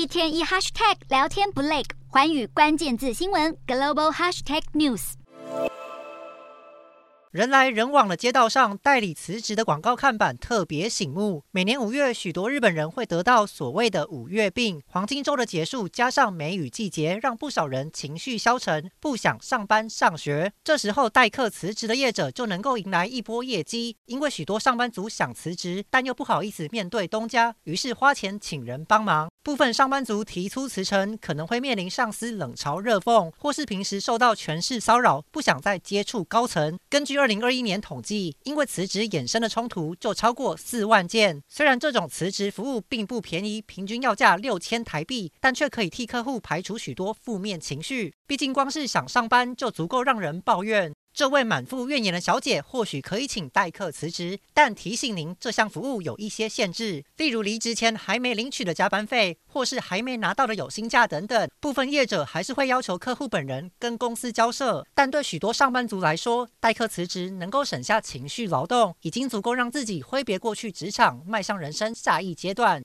一天一 hashtag 聊天不累，环宇关键字新闻 global hashtag news。人来人往的街道上，代理辞职的广告看板特别醒目。每年五月，许多日本人会得到所谓的“五月病”。黄金周的结束，加上梅雨季节，让不少人情绪消沉，不想上班上学。这时候，代课辞职的业者就能够迎来一波业绩，因为许多上班族想辞职，但又不好意思面对东家，于是花钱请人帮忙。部分上班族提出辞呈，可能会面临上司冷嘲热讽，或是平时受到权势骚扰，不想再接触高层。根据二零二一年统计，因为辞职衍生的冲突就超过四万件。虽然这种辞职服务并不便宜，平均要价六千台币，但却可以替客户排除许多负面情绪。毕竟光是想上班就足够让人抱怨。这位满腹怨言的小姐或许可以请代客辞职，但提醒您，这项服务有一些限制，例如离职前还没领取的加班费，或是还没拿到的有薪假等等。部分业者还是会要求客户本人跟公司交涉，但对许多上班族来说，代客辞职能够省下情绪劳动，已经足够让自己挥别过去职场，迈向人生下一阶段。